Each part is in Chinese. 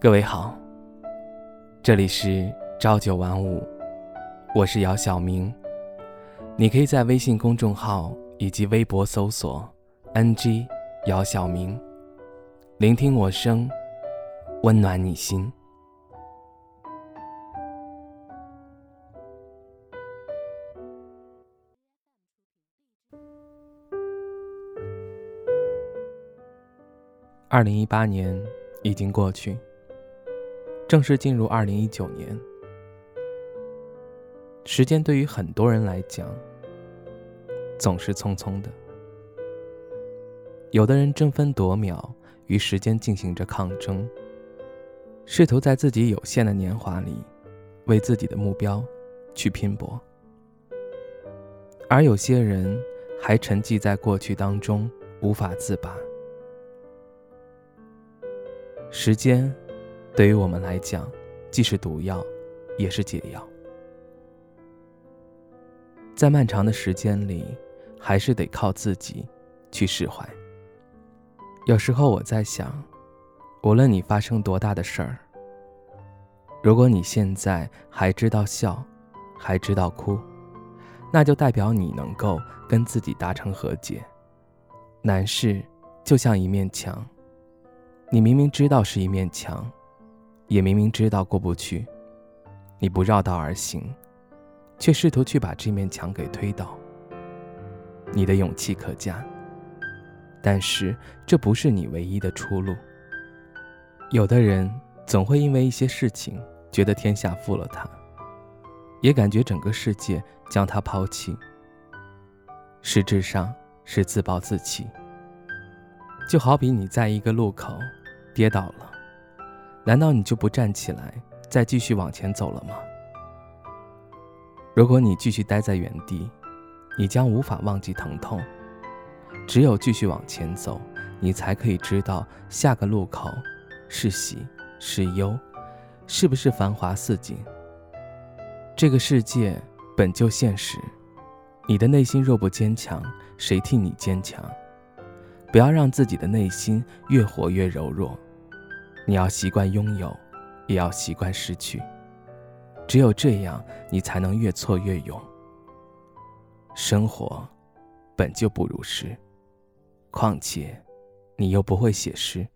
各位好，这里是朝九晚五，我是姚晓明。你可以在微信公众号以及微博搜索 “ng 姚晓明”，聆听我声，温暖你心。二零一八年已经过去。正式进入二零一九年，时间对于很多人来讲总是匆匆的。有的人争分夺秒与时间进行着抗争，试图在自己有限的年华里为自己的目标去拼搏；而有些人还沉寂在过去当中无法自拔。时间。对于我们来讲，既是毒药，也是解药。在漫长的时间里，还是得靠自己去释怀。有时候我在想，无论你发生多大的事儿，如果你现在还知道笑，还知道哭，那就代表你能够跟自己达成和解。难事就像一面墙，你明明知道是一面墙。也明明知道过不去，你不绕道而行，却试图去把这面墙给推倒。你的勇气可嘉，但是这不是你唯一的出路。有的人总会因为一些事情觉得天下负了他，也感觉整个世界将他抛弃，实质上是自暴自弃。就好比你在一个路口跌倒了。难道你就不站起来，再继续往前走了吗？如果你继续待在原地，你将无法忘记疼痛。只有继续往前走，你才可以知道下个路口是喜是忧，是不是繁华似锦。这个世界本就现实，你的内心若不坚强，谁替你坚强？不要让自己的内心越活越柔弱。你要习惯拥有，也要习惯失去。只有这样，你才能越挫越勇。生活本就不如诗，况且你又不会写诗。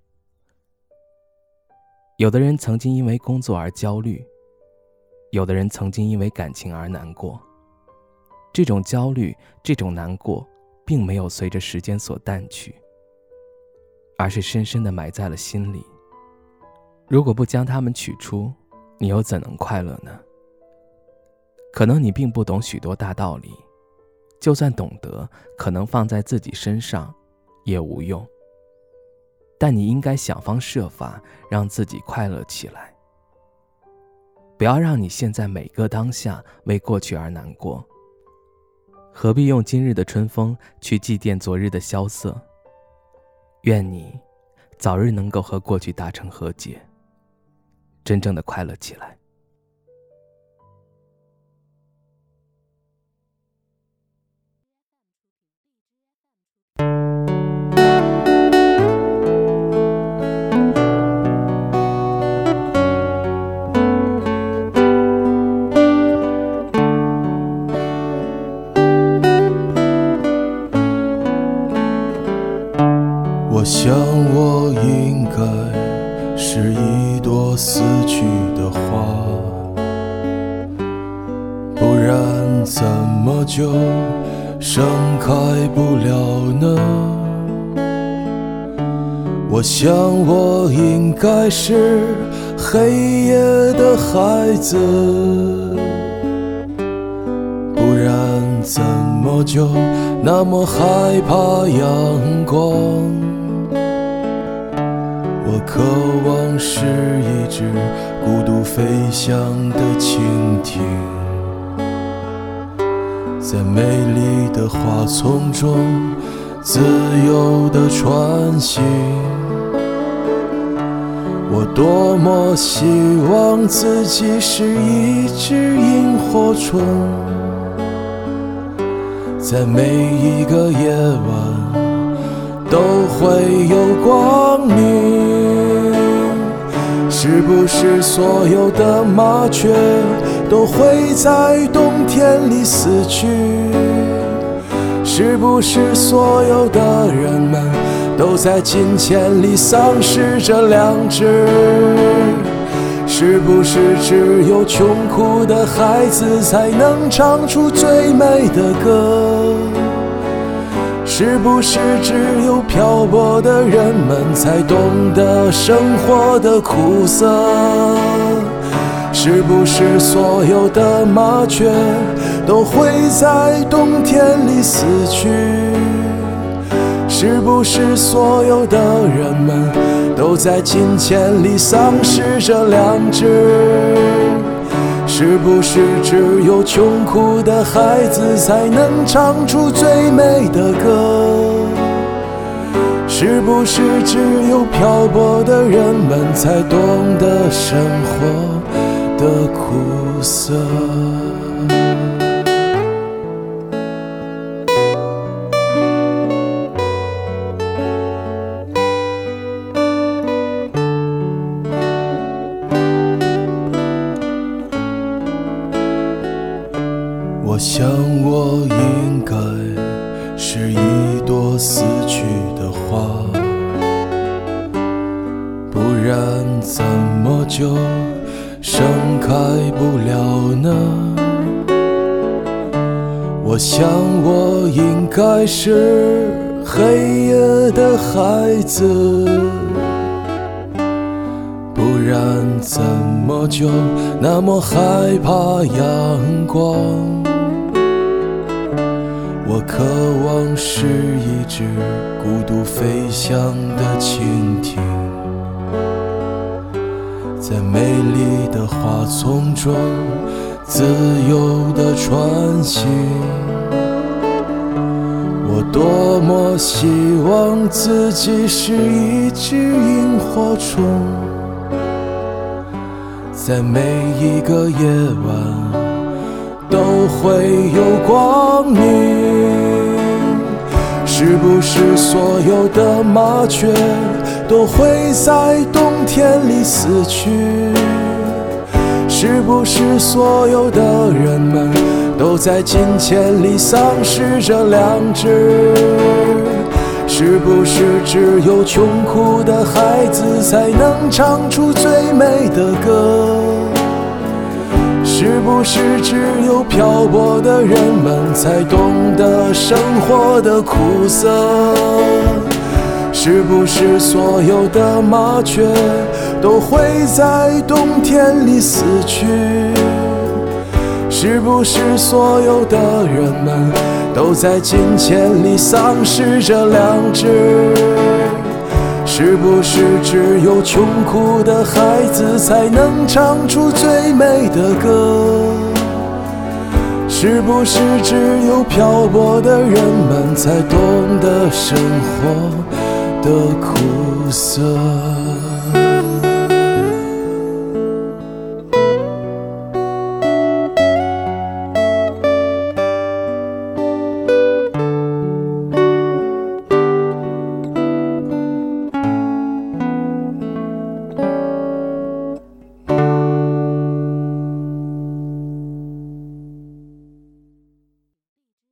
有的人曾经因为工作而焦虑，有的人曾经因为感情而难过。这种焦虑，这种难过，并没有随着时间所淡去，而是深深的埋在了心里。如果不将它们取出，你又怎能快乐呢？可能你并不懂许多大道理，就算懂得，可能放在自己身上也无用。但你应该想方设法让自己快乐起来，不要让你现在每个当下为过去而难过。何必用今日的春风去祭奠昨日的萧瑟？愿你早日能够和过去达成和解。真正的快乐起来。我想，我应该。是一朵死去的花，不然怎么就盛开不了呢？我想我应该是黑夜的孩子，不然怎么就那么害怕阳光？渴望是一只孤独飞翔的蜻蜓，在美丽的花丛中自由地穿行。我多么希望自己是一只萤火虫，在每一个夜晚。都会有光明。是不是所有的麻雀都会在冬天里死去？是不是所有的人们都在金钱里丧失着良知？是不是只有穷苦的孩子才能唱出最美的歌？是不是只有漂泊的人们才懂得生活的苦涩？是不是所有的麻雀都会在冬天里死去？是不是所有的人们都在金钱里丧失着良知？是不是只有穷苦的孩子才能唱出最美的歌？是不是只有漂泊的人们才懂得生活的苦涩？应该是一朵死去的花，不然怎么就盛开不了呢？我想我应该是黑夜的孩子，不然怎么就那么害怕阳光？我渴望是一只孤独飞翔的蜻蜓，在美丽的花丛中自由地穿行。我多么希望自己是一只萤火虫，在每一个夜晚。都会有光明。是不是所有的麻雀都会在冬天里死去？是不是所有的人们都在金钱里丧失着良知？是不是只有穷苦的孩子才能唱出最美的歌？是不是只有漂泊的人们才懂得生活的苦涩？是不是所有的麻雀都会在冬天里死去？是不是所有的人们都在金钱里丧失着良知？是不是只有穷苦的孩子才能唱出最美的歌？是不是只有漂泊的人们才懂得生活的苦涩？